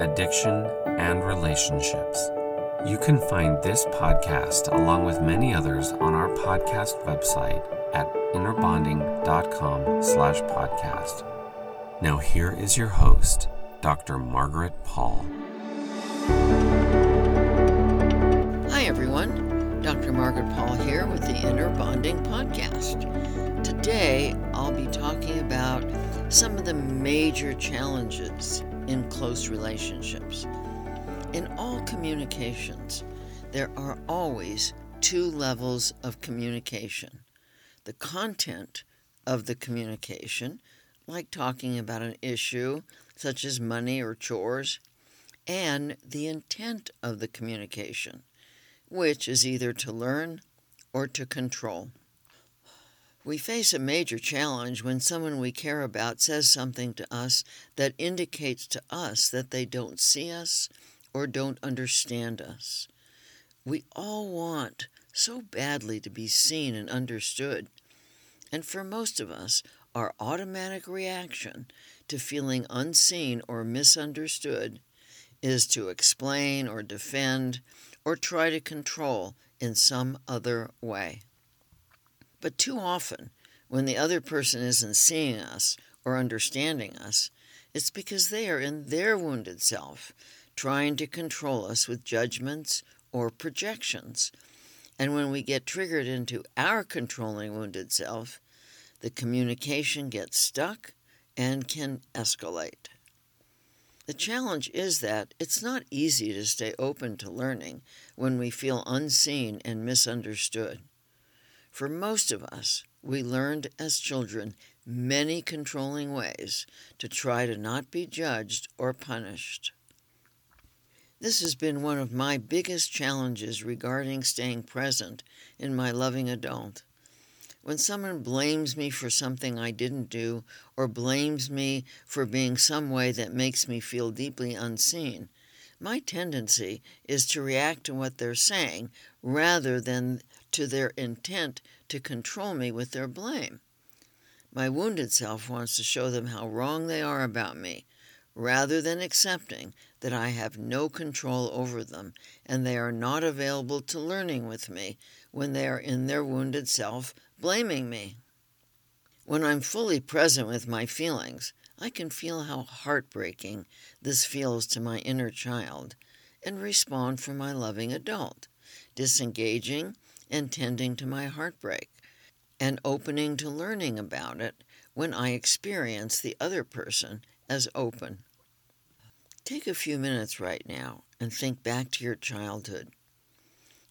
addiction, and relationships. You can find this podcast along with many others on our podcast website at innerbonding.com slash podcast. Now here is your host, Dr. Margaret Paul. Hi everyone, Dr. Margaret Paul here with the Inner Bonding Podcast. Today I'll be talking about some of the major challenges in close relationships. In all communications, there are always two levels of communication the content of the communication, like talking about an issue such as money or chores, and the intent of the communication, which is either to learn or to control. We face a major challenge when someone we care about says something to us that indicates to us that they don't see us or don't understand us. We all want so badly to be seen and understood. And for most of us, our automatic reaction to feeling unseen or misunderstood is to explain or defend or try to control in some other way. But too often, when the other person isn't seeing us or understanding us, it's because they are in their wounded self trying to control us with judgments or projections. And when we get triggered into our controlling wounded self, the communication gets stuck and can escalate. The challenge is that it's not easy to stay open to learning when we feel unseen and misunderstood. For most of us, we learned as children many controlling ways to try to not be judged or punished. This has been one of my biggest challenges regarding staying present in my loving adult. When someone blames me for something I didn't do or blames me for being some way that makes me feel deeply unseen, my tendency is to react to what they're saying rather than to their intent to control me with their blame. My wounded self wants to show them how wrong they are about me, rather than accepting that I have no control over them and they are not available to learning with me when they are in their wounded self blaming me. When I'm fully present with my feelings, I can feel how heartbreaking this feels to my inner child and respond for my loving adult, disengaging and tending to my heartbreak, and opening to learning about it when I experience the other person as open. Take a few minutes right now and think back to your childhood.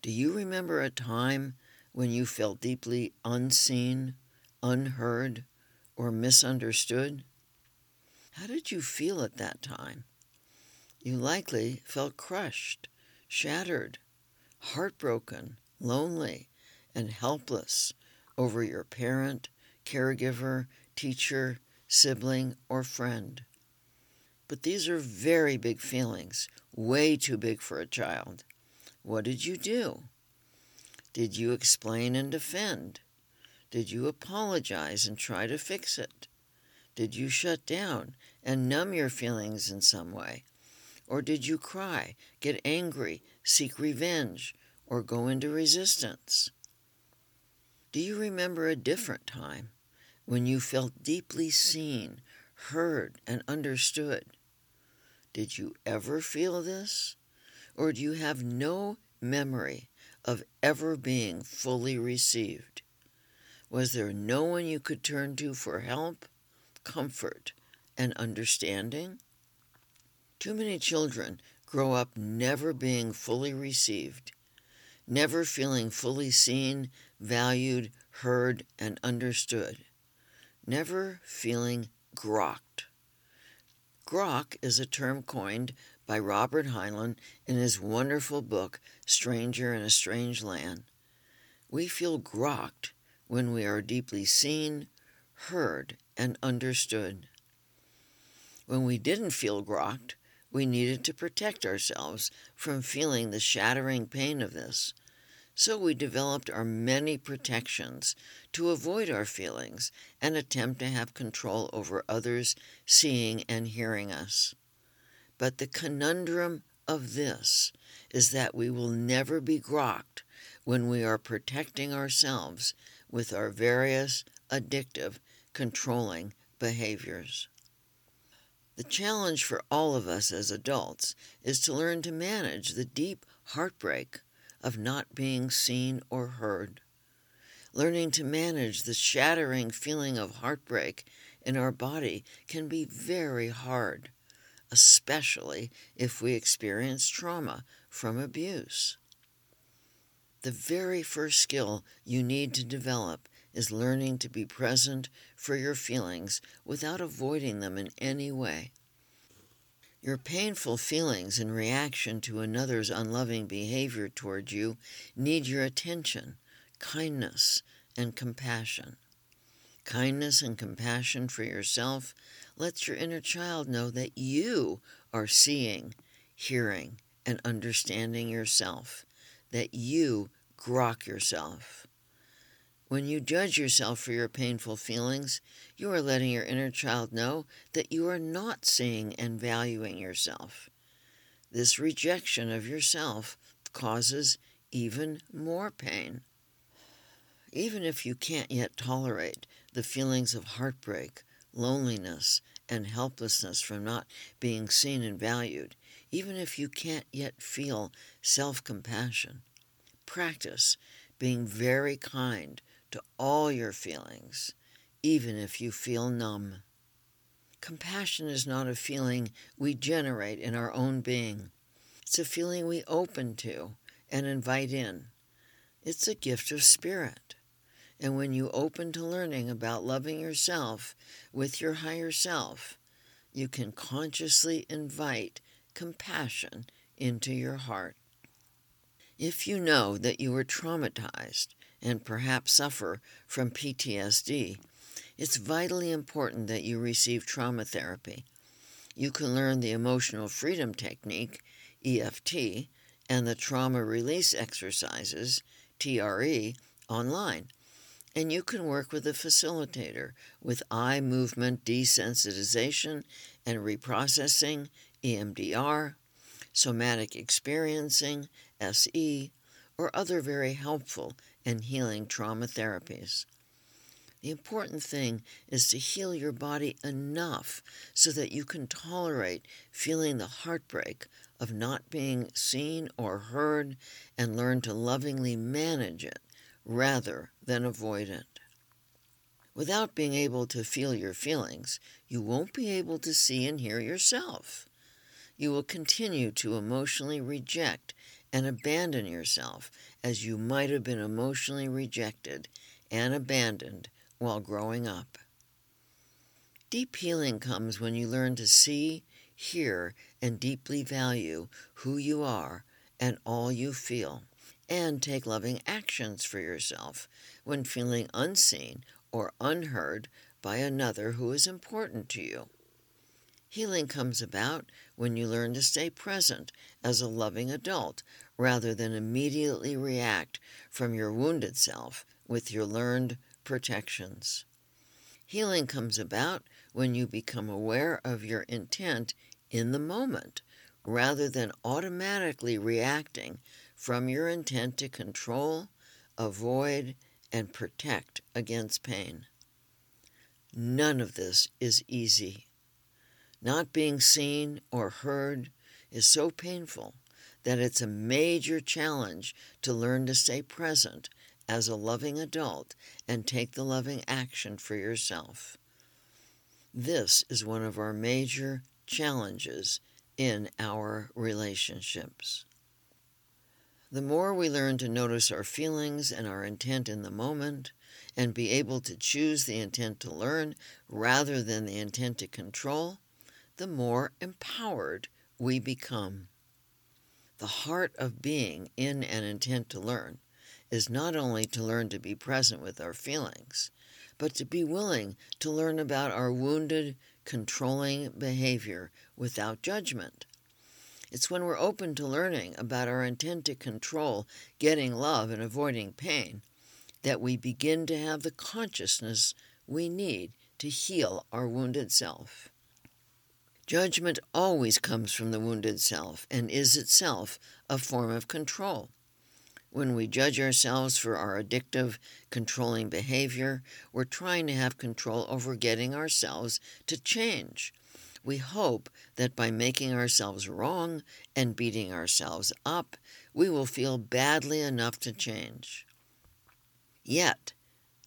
Do you remember a time when you felt deeply unseen, unheard, or misunderstood? How did you feel at that time? You likely felt crushed, shattered, heartbroken, lonely, and helpless over your parent, caregiver, teacher, sibling, or friend. But these are very big feelings, way too big for a child. What did you do? Did you explain and defend? Did you apologize and try to fix it? Did you shut down and numb your feelings in some way? Or did you cry, get angry, seek revenge, or go into resistance? Do you remember a different time when you felt deeply seen, heard, and understood? Did you ever feel this? Or do you have no memory of ever being fully received? Was there no one you could turn to for help, comfort, and understanding? Too many children grow up never being fully received, never feeling fully seen, valued, heard, and understood, never feeling grokked. Grok is a term coined by Robert Heinlein in his wonderful book, Stranger in a Strange Land. We feel grokked when we are deeply seen, heard, and understood. When we didn't feel grokked, we needed to protect ourselves from feeling the shattering pain of this. So we developed our many protections to avoid our feelings and attempt to have control over others seeing and hearing us. But the conundrum of this is that we will never be grokked when we are protecting ourselves with our various addictive, controlling behaviors. The challenge for all of us as adults is to learn to manage the deep heartbreak of not being seen or heard. Learning to manage the shattering feeling of heartbreak in our body can be very hard, especially if we experience trauma from abuse. The very first skill you need to develop is learning to be present for your feelings without avoiding them in any way. Your painful feelings in reaction to another's unloving behavior toward you need your attention, kindness, and compassion. Kindness and compassion for yourself lets your inner child know that you are seeing, hearing, and understanding yourself, that you grok yourself. When you judge yourself for your painful feelings, you are letting your inner child know that you are not seeing and valuing yourself. This rejection of yourself causes even more pain. Even if you can't yet tolerate the feelings of heartbreak, loneliness, and helplessness from not being seen and valued, even if you can't yet feel self compassion, practice being very kind to all your feelings, even if you feel numb. Compassion is not a feeling we generate in our own being. It's a feeling we open to and invite in. It's a gift of spirit. And when you open to learning about loving yourself with your higher self, you can consciously invite compassion into your heart. If you know that you were traumatized and perhaps suffer from PTSD, it's vitally important that you receive trauma therapy. You can learn the Emotional Freedom Technique, EFT, and the Trauma Release Exercises, TRE, online. And you can work with a facilitator with eye movement desensitization and reprocessing, EMDR, somatic experiencing, SE, or other very helpful and healing trauma therapies. The important thing is to heal your body enough so that you can tolerate feeling the heartbreak of not being seen or heard and learn to lovingly manage it rather than avoid it. Without being able to feel your feelings, you won't be able to see and hear yourself. You will continue to emotionally reject and abandon yourself as you might have been emotionally rejected and abandoned while growing up. Deep healing comes when you learn to see, hear, and deeply value who you are and all you feel, and take loving actions for yourself when feeling unseen or unheard by another who is important to you. Healing comes about when you learn to stay present as a loving adult rather than immediately react from your wounded self with your learned protections. Healing comes about when you become aware of your intent in the moment rather than automatically reacting from your intent to control, avoid, and protect against pain. None of this is easy. Not being seen or heard is so painful that it's a major challenge to learn to stay present as a loving adult and take the loving action for yourself. This is one of our major challenges in our relationships. The more we learn to notice our feelings and our intent in the moment, and be able to choose the intent to learn rather than the intent to control, the more empowered we become. The heart of being in an intent to learn is not only to learn to be present with our feelings, but to be willing to learn about our wounded, controlling behavior without judgment. It's when we're open to learning about our intent to control getting love and avoiding pain that we begin to have the consciousness we need to heal our wounded self. Judgment always comes from the wounded self and is itself a form of control. When we judge ourselves for our addictive, controlling behavior, we're trying to have control over getting ourselves to change. We hope that by making ourselves wrong and beating ourselves up, we will feel badly enough to change. Yet,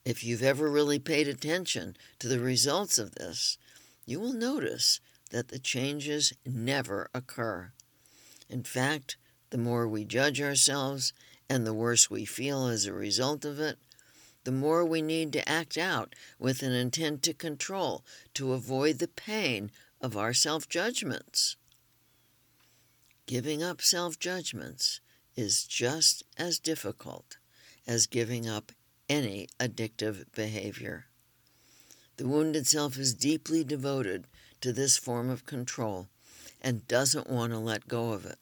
if you've ever really paid attention to the results of this, you will notice that the changes never occur. In fact, the more we judge ourselves and the worse we feel as a result of it, the more we need to act out with an intent to control to avoid the pain of our self judgments. Giving up self judgments is just as difficult as giving up any addictive behavior. The wounded self is deeply devoted to this form of control and doesn't want to let go of it.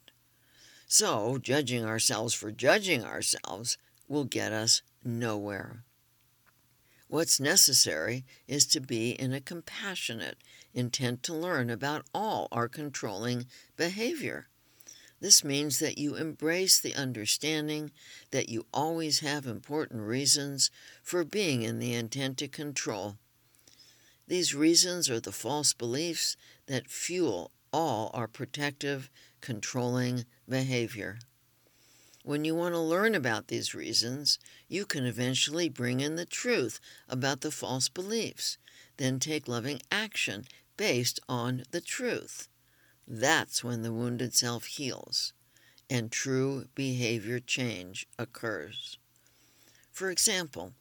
So, judging ourselves for judging ourselves will get us nowhere. What's necessary is to be in a compassionate intent to learn about all our controlling behavior. This means that you embrace the understanding that you always have important reasons for being in the intent to control these reasons are the false beliefs that fuel all our protective, controlling behavior. When you want to learn about these reasons, you can eventually bring in the truth about the false beliefs, then take loving action based on the truth. That's when the wounded self heals and true behavior change occurs. For example,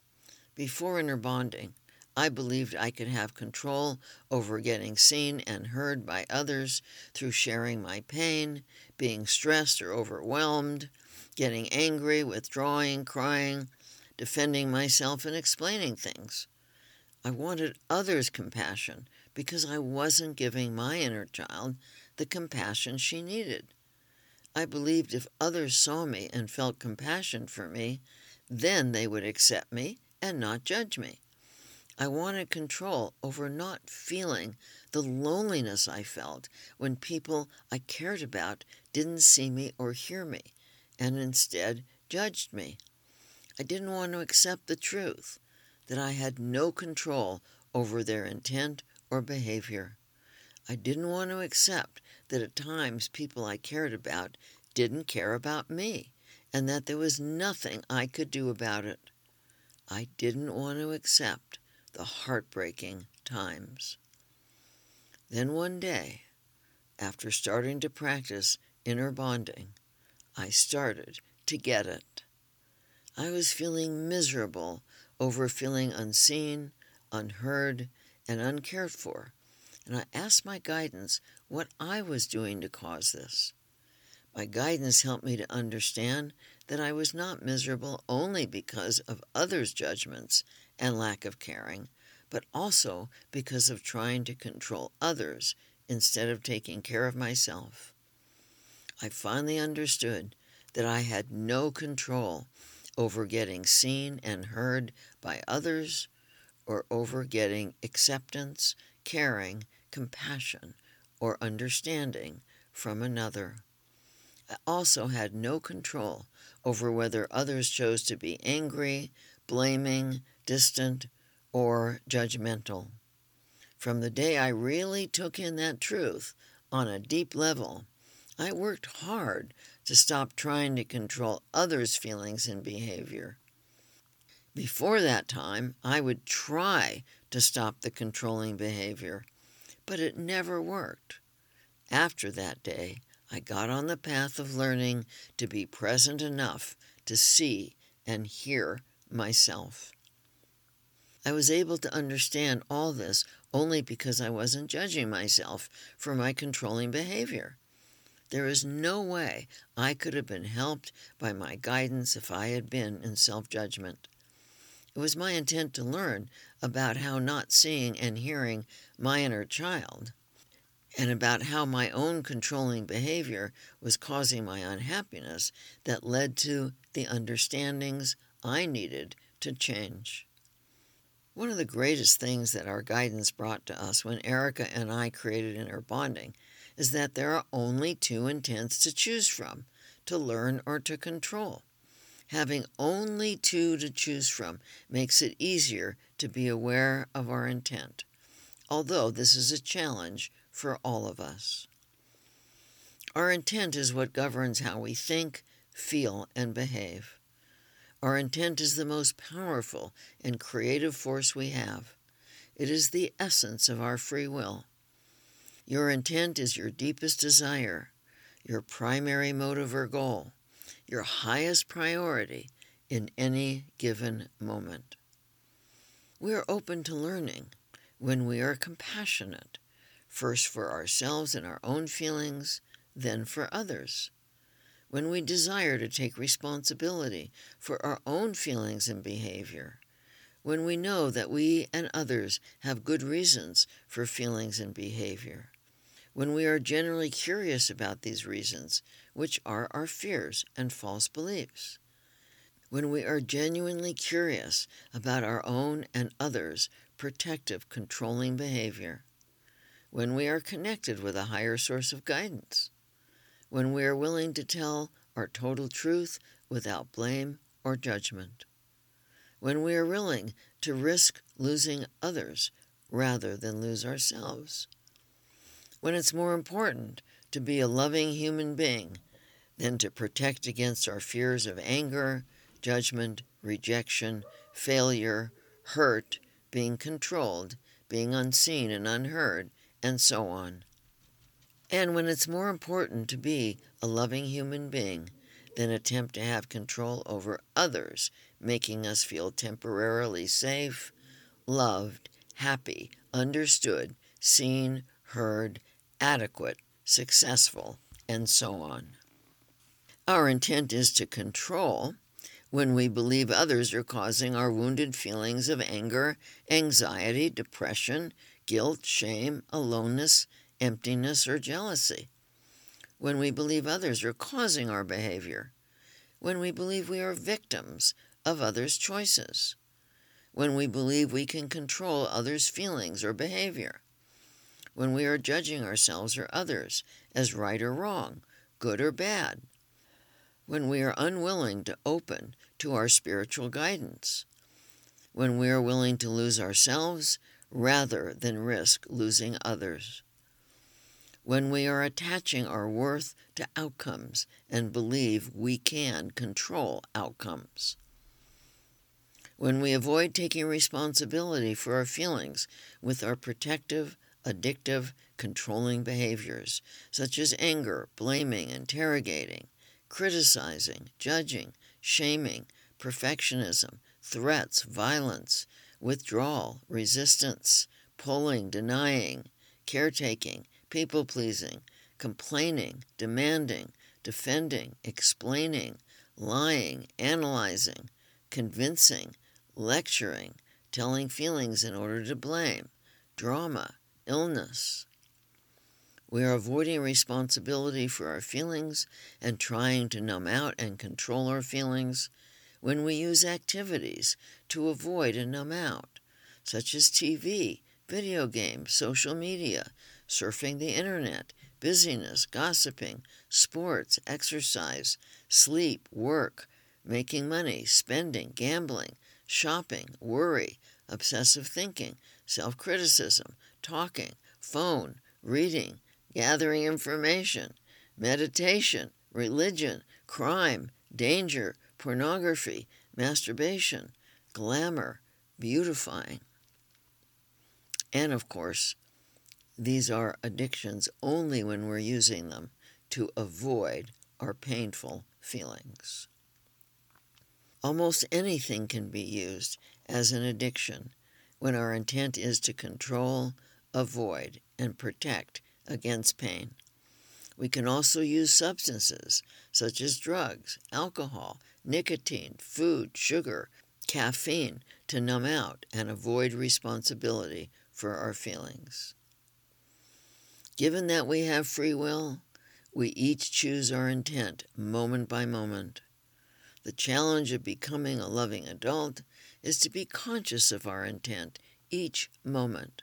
before inner bonding, I believed I could have control over getting seen and heard by others through sharing my pain, being stressed or overwhelmed, getting angry, withdrawing, crying, defending myself, and explaining things. I wanted others' compassion because I wasn't giving my inner child the compassion she needed. I believed if others saw me and felt compassion for me, then they would accept me and not judge me. I wanted control over not feeling the loneliness I felt when people I cared about didn't see me or hear me and instead judged me. I didn't want to accept the truth that I had no control over their intent or behavior. I didn't want to accept that at times people I cared about didn't care about me and that there was nothing I could do about it. I didn't want to accept the heartbreaking times. Then one day, after starting to practice inner bonding, I started to get it. I was feeling miserable over feeling unseen, unheard, and uncared for, and I asked my guidance what I was doing to cause this. My guidance helped me to understand that I was not miserable only because of others' judgments and lack of caring, but also because of trying to control others instead of taking care of myself. I finally understood that I had no control over getting seen and heard by others or over getting acceptance, caring, compassion, or understanding from another. I also had no control over whether others chose to be angry, blaming, distant, or judgmental. From the day I really took in that truth on a deep level, I worked hard to stop trying to control others' feelings and behavior. Before that time, I would try to stop the controlling behavior, but it never worked. After that day, I got on the path of learning to be present enough to see and hear myself. I was able to understand all this only because I wasn't judging myself for my controlling behavior. There is no way I could have been helped by my guidance if I had been in self judgment. It was my intent to learn about how not seeing and hearing my inner child, and about how my own controlling behavior was causing my unhappiness that led to the understandings I needed to change. One of the greatest things that our guidance brought to us when Erika and I created inner bonding is that there are only two intents to choose from to learn or to control. Having only two to choose from makes it easier to be aware of our intent, although this is a challenge for all of us. Our intent is what governs how we think, feel, and behave. Our intent is the most powerful and creative force we have. It is the essence of our free will. Your intent is your deepest desire, your primary motive or goal, your highest priority in any given moment. We are open to learning when we are compassionate, first for ourselves and our own feelings, then for others. When we desire to take responsibility for our own feelings and behavior, when we know that we and others have good reasons for feelings and behavior, when we are generally curious about these reasons, which are our fears and false beliefs. When we are genuinely curious about our own and others' protective, controlling behavior. When we are connected with a higher source of guidance. When we are willing to tell our total truth without blame or judgment. When we are willing to risk losing others rather than lose ourselves when it's more important to be a loving human being than to protect against our fears of anger, judgment, rejection, failure, hurt, being controlled, being unseen and unheard, and so on. And when it's more important to be a loving human being than attempt to have control over others, making us feel temporarily safe, loved, happy, understood, seen, heard, adequate, successful, and so on. Our intent is to control when we believe others are causing our wounded feelings of anger, anxiety, depression, guilt, shame, aloneness, emptiness, or jealousy. When we believe others are causing our behavior. When we believe we are victims of others' choices. When we believe we can control others' feelings or behavior when we are judging ourselves or others as right or wrong, good or bad, when we are unwilling to open to our spiritual guidance, when we are willing to lose ourselves rather than risk losing others, when we are attaching our worth to outcomes and believe we can control outcomes. When we avoid taking responsibility for our feelings with our protective, addictive, controlling behaviors, such as anger, blaming, interrogating, criticizing, judging, shaming, perfectionism, threats, violence, withdrawal, resistance, pulling, denying, caretaking, people pleasing, complaining, demanding, defending, explaining, lying, analyzing, convincing, lecturing, telling feelings in order to blame, drama, illness. We are avoiding responsibility for our feelings and trying to numb out and control our feelings when we use activities to avoid and numb out, such as TV, video games, social media, surfing the internet, busyness, gossiping, sports, exercise, sleep, work, making money, spending, gambling, shopping, worry, obsessive thinking, self criticism, talking, phone, reading, gathering information, meditation, religion, crime, danger, pornography, masturbation, glamour, beautifying. And of course, these are addictions only when we're using them to avoid our painful feelings. Almost anything can be used as an addiction when our intent is to control, avoid, and protect against pain. We can also use substances such as drugs, alcohol, nicotine, food, sugar, caffeine to numb out and avoid responsibility for our feelings. Given that we have free will, we each choose our intent moment by moment. The challenge of becoming a loving adult is to be conscious of our intent each moment.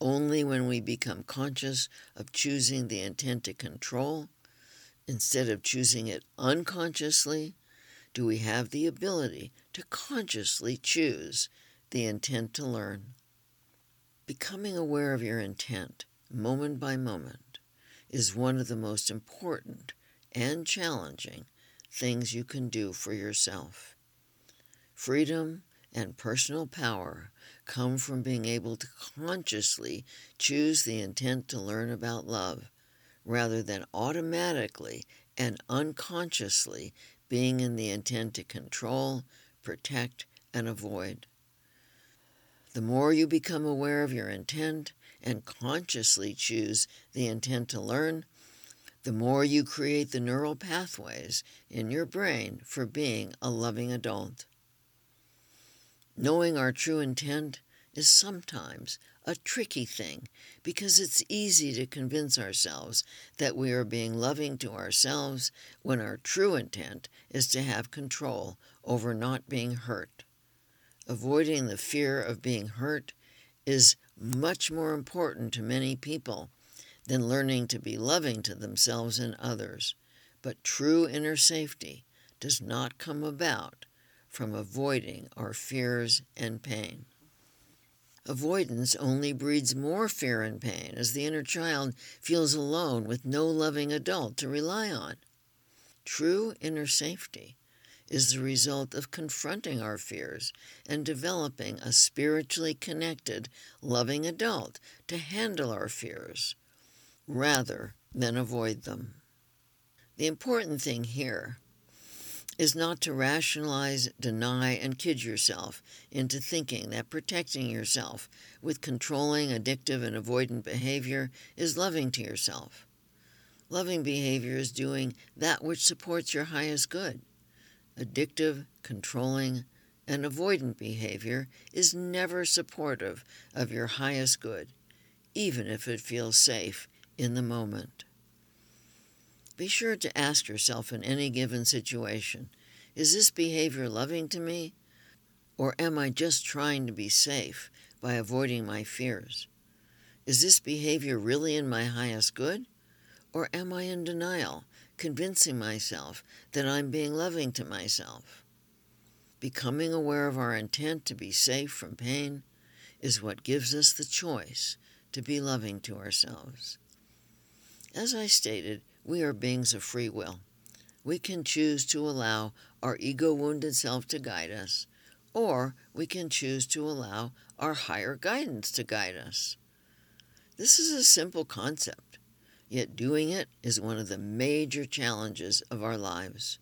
Only when we become conscious of choosing the intent to control, instead of choosing it unconsciously, do we have the ability to consciously choose the intent to learn. Becoming aware of your intent, moment by moment, is one of the most important and challenging things you can do for yourself. Freedom and personal power come from being able to consciously choose the intent to learn about love rather than automatically and unconsciously being in the intent to control, protect, and avoid. The more you become aware of your intent and consciously choose the intent to learn, the more you create the neural pathways in your brain for being a loving adult. Knowing our true intent is sometimes a tricky thing because it's easy to convince ourselves that we are being loving to ourselves when our true intent is to have control over not being hurt. Avoiding the fear of being hurt is much more important to many people than learning to be loving to themselves and others. But true inner safety does not come about from avoiding our fears and pain. Avoidance only breeds more fear and pain as the inner child feels alone with no loving adult to rely on. True inner safety is the result of confronting our fears and developing a spiritually connected, loving adult to handle our fears rather than avoid them. The important thing here is not to rationalize, deny, and kid yourself into thinking that protecting yourself with controlling, addictive, and avoidant behavior is loving to yourself. Loving behavior is doing that which supports your highest good. Addictive, controlling, and avoidant behavior is never supportive of your highest good, even if it feels safe in the moment. Be sure to ask yourself in any given situation is this behavior loving to me? Or am I just trying to be safe by avoiding my fears? Is this behavior really in my highest good? Or am I in denial, convincing myself that I'm being loving to myself? Becoming aware of our intent to be safe from pain is what gives us the choice to be loving to ourselves. As I stated, we are beings of free will. We can choose to allow our ego wounded self to guide us, or we can choose to allow our higher guidance to guide us. This is a simple concept, yet doing it is one of the major challenges of our lives.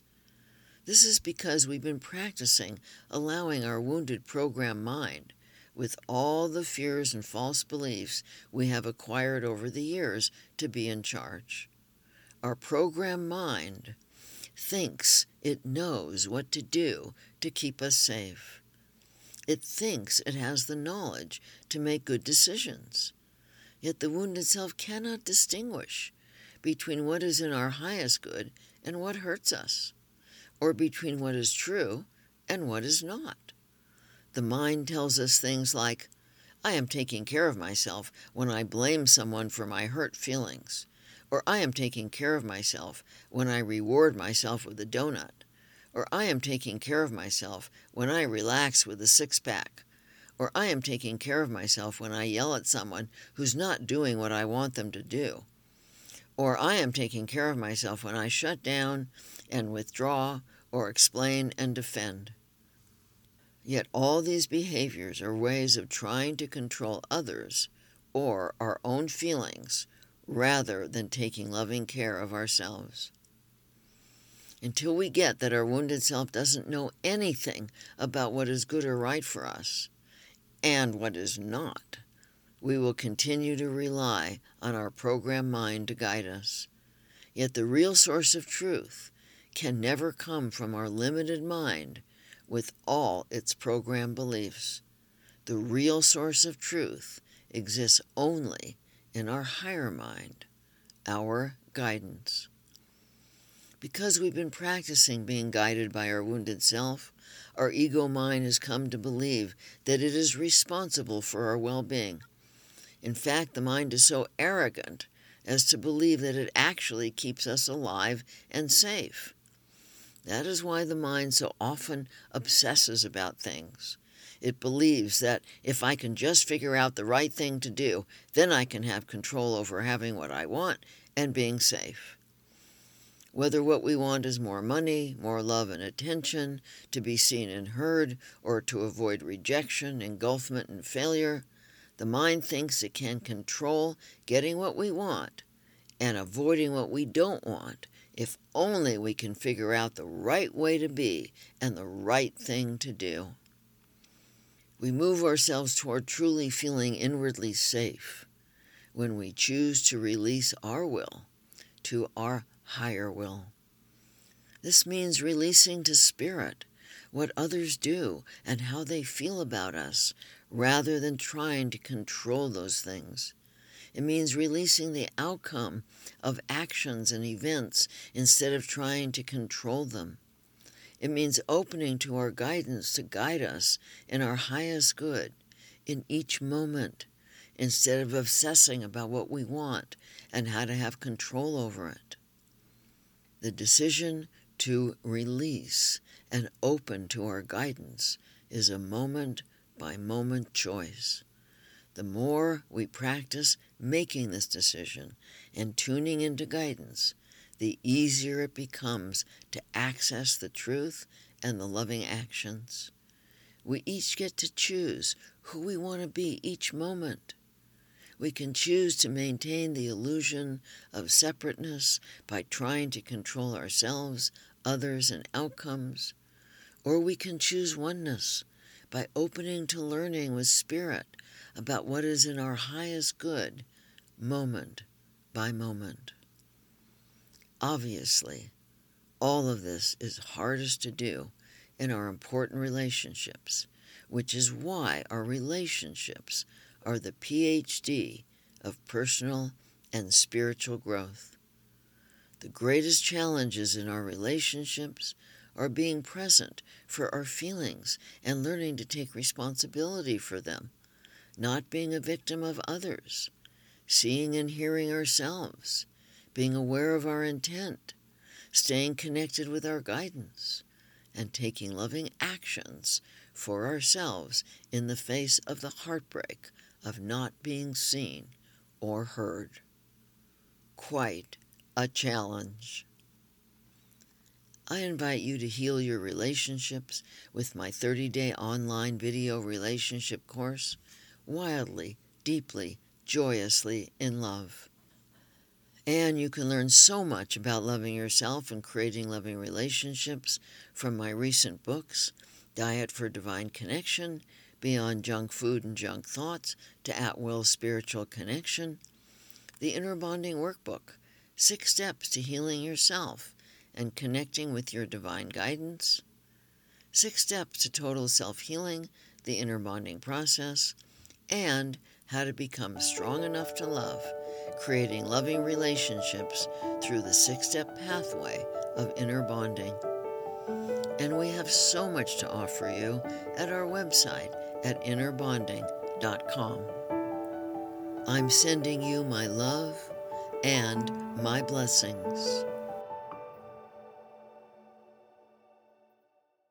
This is because we've been practicing allowing our wounded program mind, with all the fears and false beliefs we have acquired over the years, to be in charge. Our program mind thinks it knows what to do to keep us safe. It thinks it has the knowledge to make good decisions. Yet the wound itself cannot distinguish between what is in our highest good and what hurts us, or between what is true and what is not. The mind tells us things like, I am taking care of myself when I blame someone for my hurt feelings. Or I am taking care of myself when I reward myself with a donut. Or I am taking care of myself when I relax with a six pack. Or I am taking care of myself when I yell at someone who's not doing what I want them to do. Or I am taking care of myself when I shut down and withdraw or explain and defend. Yet all these behaviors are ways of trying to control others or our own feelings rather than taking loving care of ourselves. Until we get that our wounded self doesn't know anything about what is good or right for us and what is not, we will continue to rely on our program mind to guide us. Yet the real source of truth can never come from our limited mind with all its program beliefs. The real source of truth exists only in our higher mind, our guidance. Because we've been practicing being guided by our wounded self, our ego mind has come to believe that it is responsible for our well being. In fact, the mind is so arrogant as to believe that it actually keeps us alive and safe. That is why the mind so often obsesses about things. It believes that if I can just figure out the right thing to do, then I can have control over having what I want and being safe. Whether what we want is more money, more love and attention, to be seen and heard, or to avoid rejection, engulfment, and failure, the mind thinks it can control getting what we want and avoiding what we don't want if only we can figure out the right way to be and the right thing to do. We move ourselves toward truly feeling inwardly safe when we choose to release our will to our higher will. This means releasing to spirit what others do and how they feel about us rather than trying to control those things. It means releasing the outcome of actions and events instead of trying to control them. It means opening to our guidance to guide us in our highest good in each moment instead of obsessing about what we want and how to have control over it. The decision to release and open to our guidance is a moment by moment choice. The more we practice making this decision and tuning into guidance, the easier it becomes to access the truth and the loving actions. We each get to choose who we want to be each moment. We can choose to maintain the illusion of separateness by trying to control ourselves, others, and outcomes, or we can choose oneness by opening to learning with Spirit about what is in our highest good, moment by moment. Obviously, all of this is hardest to do in our important relationships, which is why our relationships are the PhD of personal and spiritual growth. The greatest challenges in our relationships are being present for our feelings and learning to take responsibility for them not being a victim of others, seeing and hearing ourselves, being aware of our intent, staying connected with our guidance, and taking loving actions for ourselves in the face of the heartbreak of not being seen or heard. Quite a challenge. I invite you to heal your relationships with my 30 day online video relationship course wildly, deeply, joyously in love. And you can learn so much about loving yourself and creating loving relationships from my recent books Diet for Divine Connection, Beyond Junk Food and Junk Thoughts to At Will Spiritual Connection, the Inner Bonding Workbook Six Steps to Healing Yourself and Connecting with Your Divine Guidance, Six Steps to Total Self Healing, the Inner Bonding Process and how to become strong enough to love, creating loving relationships through the six step pathway of inner bonding. And we have so much to offer you at our website at innerbonding.com I'm sending you my love and my blessings.